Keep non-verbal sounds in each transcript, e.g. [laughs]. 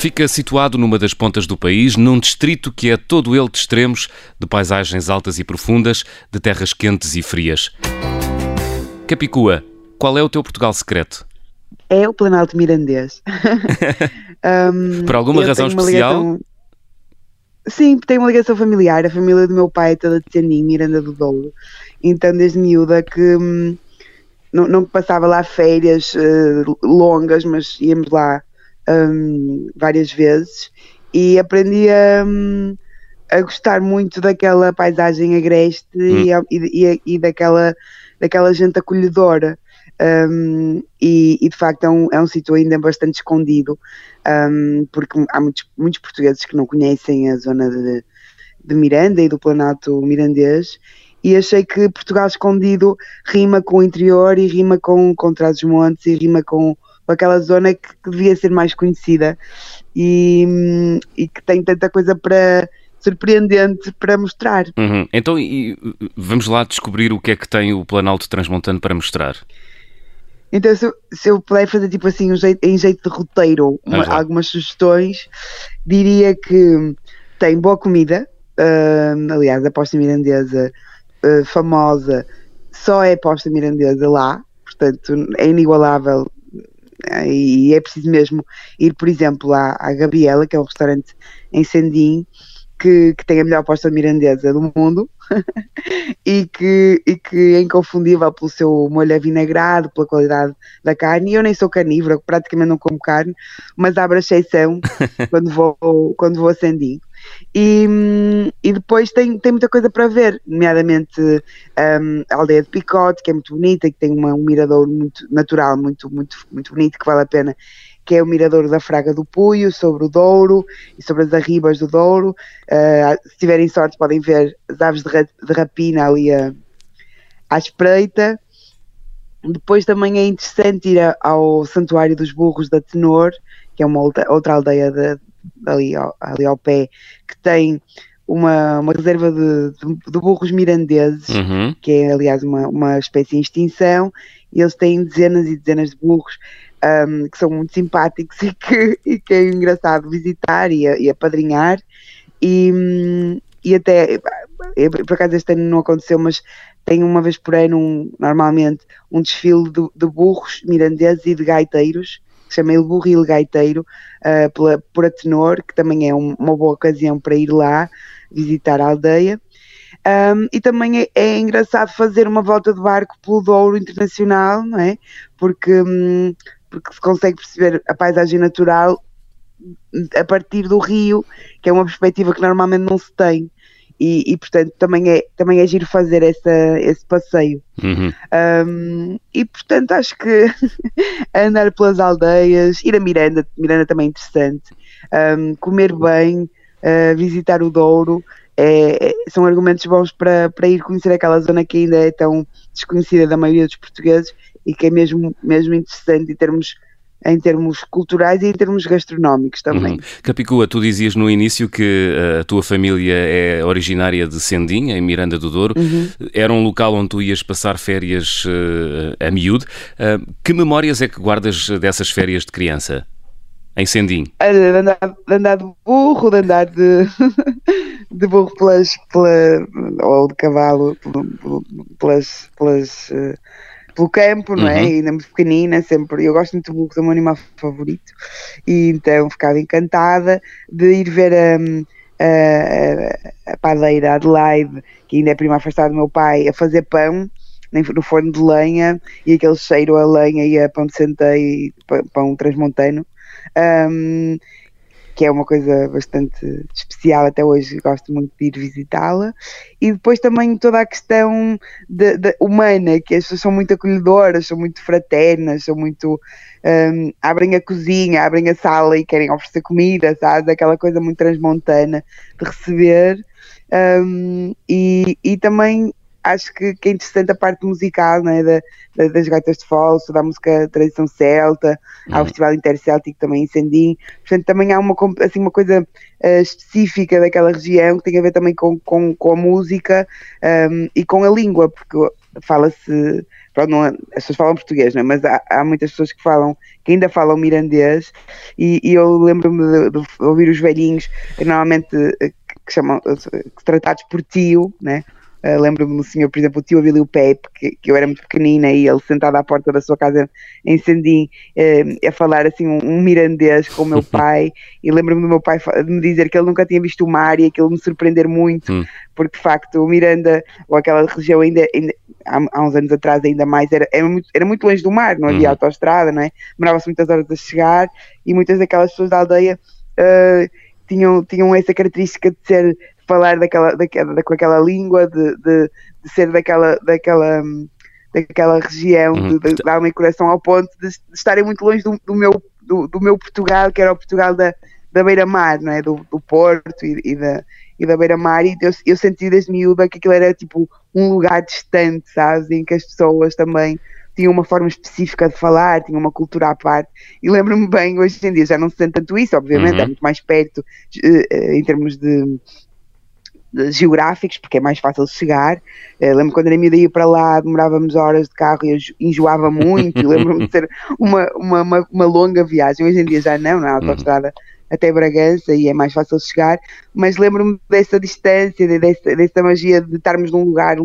Fica situado numa das pontas do país, num distrito que é todo ele de extremos, de paisagens altas e profundas, de terras quentes e frias. Capicua, qual é o teu Portugal secreto? É o Planalto Mirandês. [laughs] um, Por alguma razão especial? Ligação... Sim, tem uma ligação familiar. A família do meu pai é toda de Sandim, Miranda do Douro. Então, desde miúda que hum, não, não, passava lá férias uh, longas, mas íamos lá um, várias vezes e aprendi a, um, a, gostar muito daquela paisagem agreste hum. e, e, e, daquela, daquela gente acolhedora. Um, e, e, de facto é um, é um sítio ainda bastante escondido, um, porque há muitos, muitos portugueses que não conhecem a zona de, de Miranda e do Planalto Mirandês, e achei que Portugal escondido rima com o interior e rima com, com Trás-os-Montes e rima com, com aquela zona que, que, devia ser mais conhecida e, e que tem tanta coisa para surpreendente para mostrar. Uhum. Então e, vamos lá descobrir o que é que tem o Planalto Transmontano para mostrar. Então, se eu, se eu puder fazer tipo assim, um jeito, em jeito de roteiro, uma, algumas sugestões, diria que tem boa comida. Uh, aliás, a posta mirandesa uh, famosa só é posta mirandesa lá, portanto é inigualável e é preciso mesmo ir, por exemplo, à, à Gabriela, que é um restaurante em Sandim, que, que tem a melhor posta mirandesa do mundo [laughs] e, que, e que é inconfundível pelo seu molho avinagrado, pela qualidade da carne. E eu nem sou carnívora, praticamente não como carne, mas abro a exceção [laughs] quando vou, quando vou a Sandim. E, e depois tem, tem muita coisa para ver, nomeadamente um, a aldeia de Picote, que é muito bonita, que tem uma, um mirador muito natural, muito, muito, muito bonito, que vale a pena que é o mirador da Fraga do Puio, sobre o Douro e sobre as arribas do Douro. Uh, se tiverem sorte, podem ver as aves de, ra de rapina ali a, à espreita. Depois também é interessante ir ao Santuário dos Burros da Tenor, que é uma outra aldeia de, ali, ao, ali ao pé, que tem uma, uma reserva de, de, de burros mirandeses, uhum. que é aliás uma, uma espécie em extinção, e eles têm dezenas e dezenas de burros um, que são muito simpáticos [laughs] e que, e que é engraçado visitar e, e apadrinhar. E, e até, por acaso este ano não aconteceu, mas tem uma vez por ano, um, normalmente, um desfile de, de, burros mirandeses e de gaiteiros, que se chama Il Burro e Il Gaiteiro, uh, pela, por a Tenor, que também é um, uma boa ocasião para ir lá visitar a aldeia. Um, e também é, é, engraçado fazer uma volta de barco pelo Douro Internacional, não é? Porque hum, porque se consegue perceber a paisagem natural a partir do rio, que é uma perspectiva que normalmente não se tem. E, e portanto também é, também é giro fazer essa, esse passeio. Uhum. Um, e portanto acho que [laughs] andar pelas aldeias, ir a Miranda, Miranda também é interessante, um, comer bem, uh, visitar o Douro, é, é, são argumentos bons para, para ir conhecer aquela zona que ainda é tão desconhecida da maioria dos portugueses e que é mesmo, mesmo interessante em termos em termos culturais e em termos gastronómicos também. Uhum. Capicua, tu dizias no início que eh, a tua família é originária de Sendinha, em Miranda do Douro. Uhum. Era um local onde tu ias passar férias uh, a miúdo. Uh, que memórias é que guardas dessas férias de criança? Em Sendim? De andar, de andar de burro, de andar de, [laughs] de burro pelas, pela, ou de cavalo pelas, pelas uh, pelo campo, não é? Uhum. Ainda muito pequenina, sempre. Eu gosto muito do burro, é o meu animal favorito. E então ficava encantada de ir ver a, a, a padeira Adelaide, que ainda é prima afastada do meu pai, a fazer pão no forno de lenha e aquele cheiro a lenha e a pão de centeio, pão transmontano. Um, que é uma coisa bastante especial até hoje, gosto muito de ir visitá-la. E depois também toda a questão de, de, humana, que as pessoas são muito acolhedoras, são muito fraternas, são muito. Um, abrem a cozinha, abrem a sala e querem oferecer comida, sabes? Aquela coisa muito transmontana de receber. Um, e, e também acho que, que, é interessante a parte musical, né, da, da, das gaitas de falso, da música tradição celta, uhum. há o Festival Intercéltico também em Sandim, portanto também há uma, assim, uma coisa uh, específica daquela região que tem a ver também com, com, com a música um, e com a língua, porque fala-se não, as pessoas falam português, não é? mas há, há, muitas pessoas que falam, que ainda falam mirandês, e, e eu lembro-me de, de, ouvir os velhinhos, normalmente eh, que chamam, tratados por tio, né? Uh, Lembro-me do senhor, por exemplo, o tio Avilio Pepe, que, que, eu era muito pequenina e ele sentado à porta da sua casa em Sandim uh, a falar assim um, um, mirandês com o meu [laughs] pai. e lembro-me do meu pai de me dizer que ele nunca tinha visto o mar e aquilo me surpreender muito, hum. porque de facto o Miranda, ou aquela região ainda, ainda há, há, uns anos atrás ainda mais, era, era, muito, era muito longe do mar, não havia hum. autoestrada, não é? Demorava-se muitas horas a chegar e muitas daquelas pessoas da aldeia. Uh, tinham, tinham essa característica de ser falar daquela, daquela, com aquela língua, de, de, de, ser daquela, daquela, daquela região uhum. de, de, alma e coração ao ponto de, de estarem muito longe do, do meu, do, do, meu Portugal, que era o Portugal da, da beira-mar, não é? Do, do Porto e, e, da, e da beira-mar, e eu, eu senti desde miúda que aquilo era tipo um lugar distante, sabes? Em que as pessoas também tinham uma forma específica de falar, tinham uma cultura à parte. E lembro-me bem, hoje em dia já não se sente tanto isso, obviamente, uhum. é muito mais perto uh, em termos de geográficos, porque é mais fácil chegar. Uh, lembro quando era miúda ia para lá, demorávamos horas de carro e eu enjoava muito. [laughs] lembro-me de ser uma, uma, uma, uma, longa viagem. Hoje em dia já não, na autostrada uhum. até Bragança e é mais fácil chegar. Mas lembro-me dessa distância, dessa, dessa magia de estarmos num lugar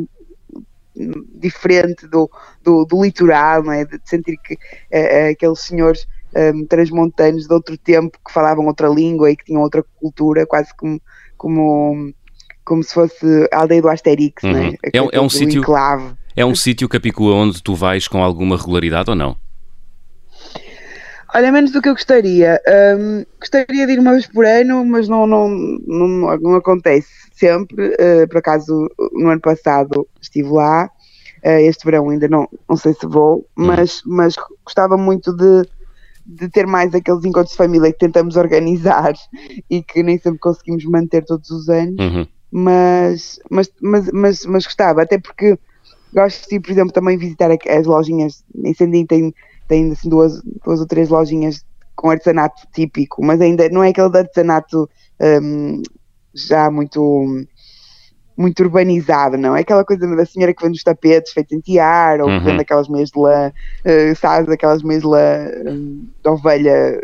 diferente do, do, do litoral, não é? de sentir que uh, aqueles senhores um, ehm, transmontanos de outro tempo que falavam outra língua e que tinham outra cultura, quase como, como como se fosse a aldeia do Asterix, uhum. né? é, é um sítio É um sítio Capicua onde tu vais com alguma regularidade ou não? Olha, menos do que eu gostaria. Um, gostaria de ir uma vez por ano, mas não, não, não, não acontece sempre. Uh, por acaso, no ano passado estive lá. Uh, este verão ainda não, não sei se vou, uhum. mas, mas gostava muito de, de ter mais aqueles encontros de família que tentamos [laughs] organizar e que nem sempre conseguimos manter todos os anos. Uhum mas, mas, mas, mas, mas gostava, até porque gosto de, por exemplo, também visitar as lojinhas, em Sandim tem, tem assim, duas, duas ou três lojinhas com artesanato típico, mas ainda não é aquele artesanato um, já muito muito urbanizado, não é aquela coisa da senhora que vende os tapetes feitos em tiar, ou uhum. que vende aquelas meias de lã, uh, sabes, aquelas meias de lã um, de ovelha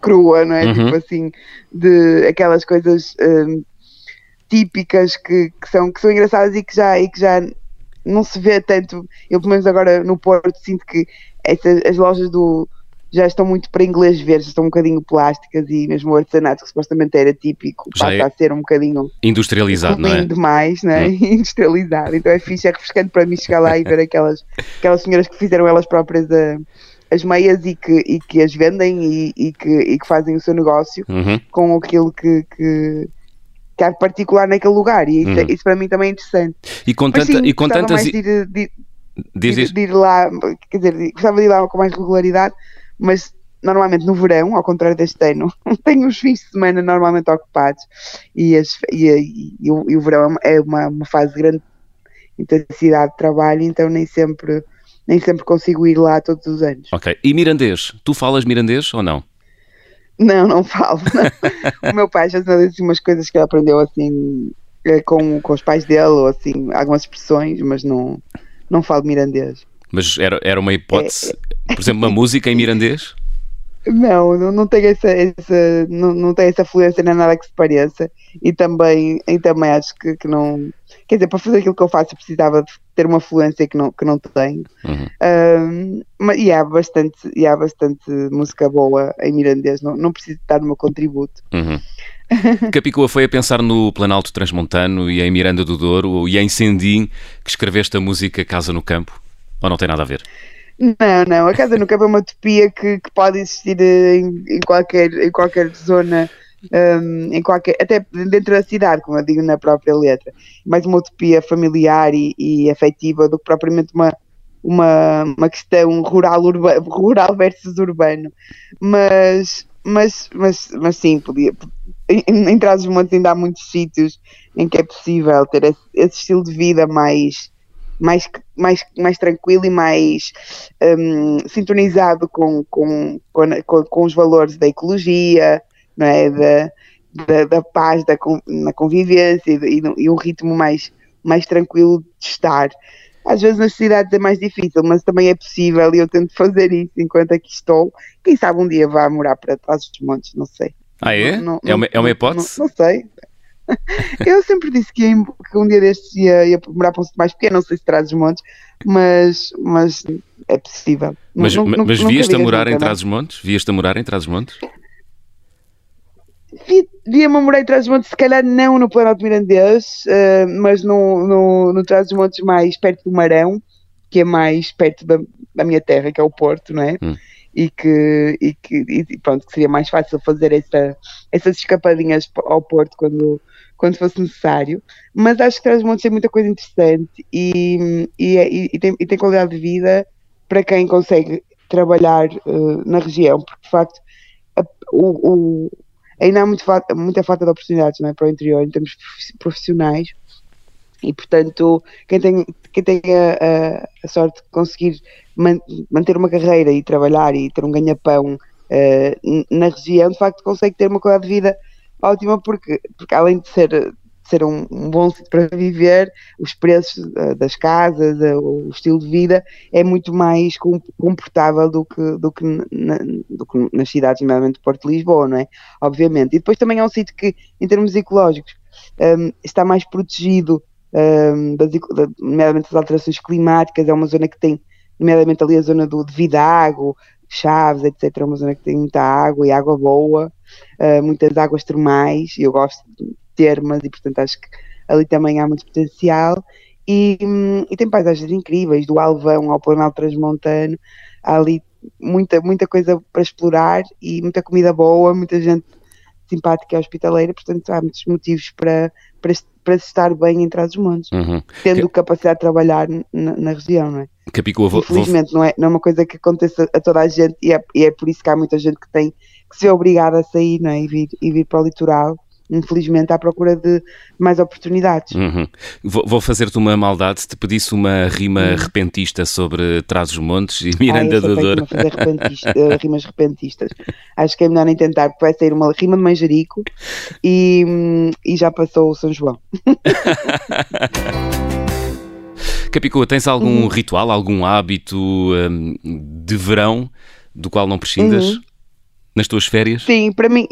crua, não é? Uhum. Tipo assim, de aquelas coisas um, típicas que, que, são, que são engraçadas e que já, e que já não se vê tanto. Eu, pelo menos agora no Porto, sinto que essas, as lojas do já estão muito para inglês ver, já estão um bocadinho plásticas e mesmo o artesanato, que supostamente era típico, já passa é a ser um bocadinho industrializado, não é? demais, não é? Hum. [laughs] industrializado. Então é fixe, é refrescante para mim chegar lá e ver aquelas, aquelas senhoras que fizeram elas próprias a, as meias e que, e que as vendem e, e, que, e que fazem o seu negócio uhum. com aquilo que, que que particular naquele lugar e isso, uhum. isso, para mim também é interessante. E com, tanta, sim, e com tantas. De ir, de, de, de ir lá, quer dizer, gostava de ir lá com mais regularidade, mas normalmente no verão, ao contrário deste ano, [laughs] tenho os fins de semana normalmente ocupados e, as, e, e, e, o, o, verão é uma, uma, fase de grande intensidade de trabalho, então nem sempre, nem sempre consigo ir lá todos os anos. Ok. E mirandês? Tu falas mirandês ou não? Não, não falo. Não. o meu pai já disse assim, umas coisas que ele aprendeu assim eh, com, com os pais dele, ou assim, algumas expressões, mas não, não falo mirandês. Mas era, era uma hipótese, é, por exemplo, uma música em mirandês? Não, não, não tenho essa, essa não, não tenho essa fluência nem nada que se pareça e também, e também acho que, que não quer dizer, para fazer aquilo que eu faço eu precisava de ter uma fluência que não, que não tenho uhum. um, mas, e há bastante e há bastante música boa em mirandês, não, não preciso dar o meu contributo uhum. [laughs] Capicua foi a pensar no Planalto Transmontano e em Miranda do Douro e em Sendim que escreveste a música Casa no Campo? Ou não tem nada a ver? Não, não. A Casa no Campo é uma utopia que, que pode existir em, em, qualquer, em qualquer zona, um, em qualquer, até dentro da cidade, como eu digo na própria letra. Mais uma utopia familiar e, e afetiva do que propriamente uma, uma, uma questão rural, urba, rural versus urbano. Mas, mas, mas, mas sim, podia. Em, em Trás-os-Montes ainda há muitos sítios em que é possível ter esse, esse estilo de vida mais mais, mais, mais tranquilo e mais um, sintonizado com, com, com, com, os valores da ecologia, não é? da, da, da paz da, na convivência e, e, um ritmo mais, mais tranquilo de estar. às vezes nas cidades é mais difícil, mas também é possível e eu tento fazer isso enquanto aqui estou. Quem sabe um dia vá morar para trás dos montes, não sei. Ah, é? Não, não, é, uma, é uma hipótese? Não, não sei. [laughs] Eu sempre disse que, ia, que, um dia destes ia, ia morar para um sítio mais pequeno, não sei se traz os montes, mas, mas é possível. Mas, mas vias-te a morar em trás os montes? Vias-te a morar em trás montes? Via-me a morar em trás os montes, se calhar não no Planalto Mirandês, uh, mas no, no, no trás os montes mais perto do Marão, que é mais perto da, da minha terra, que é o Porto, não é? Hum e que, e que e pronto, que seria mais fácil fazer essa, essas escapadinhas ao Porto quando, quando fosse necessário. Mas acho que Trás-Montes tem muita coisa interessante e, e, e, tem, e tem qualidade de vida para quem consegue trabalhar uh, na região, porque de facto a, o, o, ainda há muito, muita falta de oportunidades não é, para o interior em termos profissionais. E portanto quem tem, quem tem a, a, a sorte de conseguir man, manter uma carreira e trabalhar e ter um ganha-pão uh, na região, de facto consegue ter uma qualidade de vida ótima porque, porque além de ser, ser um, um, bom sítio para viver, os preços uh, das casas, uh, o estilo de vida é muito mais confortável do que, do que, do que nas cidades, nomeadamente Porto de Lisboa, não é? Obviamente. E depois também é um sítio que, em termos ecológicos, um, está mais protegido um, das, nomeadamente das alterações climáticas, é uma zona que tem nomeadamente ali a zona do, de Vidago, Chaves, etc. É uma zona que tem muita água e água boa, uh, muitas águas termais, eu gosto de termas e portanto acho que ali também há muito potencial. E, hum, e tem paisagens incríveis, do Alvão ao Planalto Transmontano, há ali muita, muita coisa para explorar e muita comida boa, muita gente simpática e hospitaleira, portanto há muitos motivos para, para, para estar bem em trás dos montes, uhum. tendo que... capacidade de trabalhar na, na região, não é? Capicua, vou, Infelizmente vou... não, é, não é uma coisa que aconteça a toda a gente e é, e é por isso que há muita gente que tem que ser obrigada a sair não é? e, vir, e vir para o litoral infelizmente, à procura de mais oportunidades. Uhum. Vou, fazer-te uma maldade se te pedisse uma rima uhum. repentista sobre Trás-os-Montes e Miranda do Douro. fazer repentista, uh, [laughs] rimas repentistas. Acho que é melhor nem tentar, porque vai sair uma rima de manjerico e, e já passou o São João. [laughs] Capicua, tens algum uhum. ritual, algum hábito um, de verão do qual não prescindas uhum. nas tuas férias? Sim, para mim,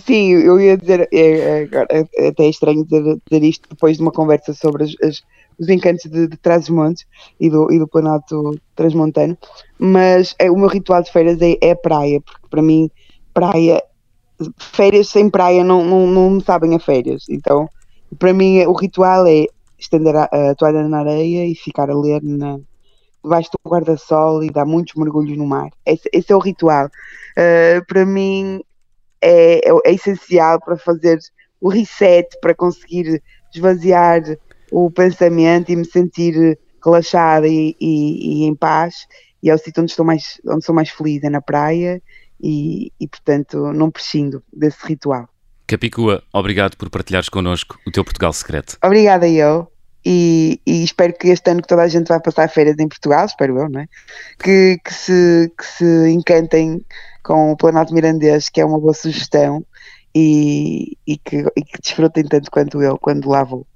sim, eu ia dizer, é, é, é, até estranho dizer, dizer, isto depois de uma conversa sobre as, as, os encantos de, de Trás-os-Montes e do, e do Planalto Transmontano, mas é, o meu ritual de férias é, é a praia, porque para mim, praia, férias sem praia não, não, não me sabem a férias, então para mim o ritual é estender a, a toalha na areia e ficar a ler na, debaixo do guarda-sol e dar muitos mergulhos no mar. Esse, esse é o ritual. Uh, para mim é, é, é, essencial para fazer o reset, para conseguir esvaziar o pensamento e me sentir relaxada e, e, e em paz. E é o sítio onde estou mais, onde sou mais feliz, é na praia e, e portanto não prescindo desse ritual. Capicua, obrigado por partilhares connosco o teu Portugal secreto. Obrigada eu. E, e, espero que este ano que toda a gente vai passar férias em Portugal, espero eu, não é? Que, que, se, que se encantem com o Planalto Mirandês, que é uma boa sugestão, e, e, que, e que desfrutem tanto quanto eu quando lá vou.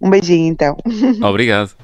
Um beijinho então. Obrigado.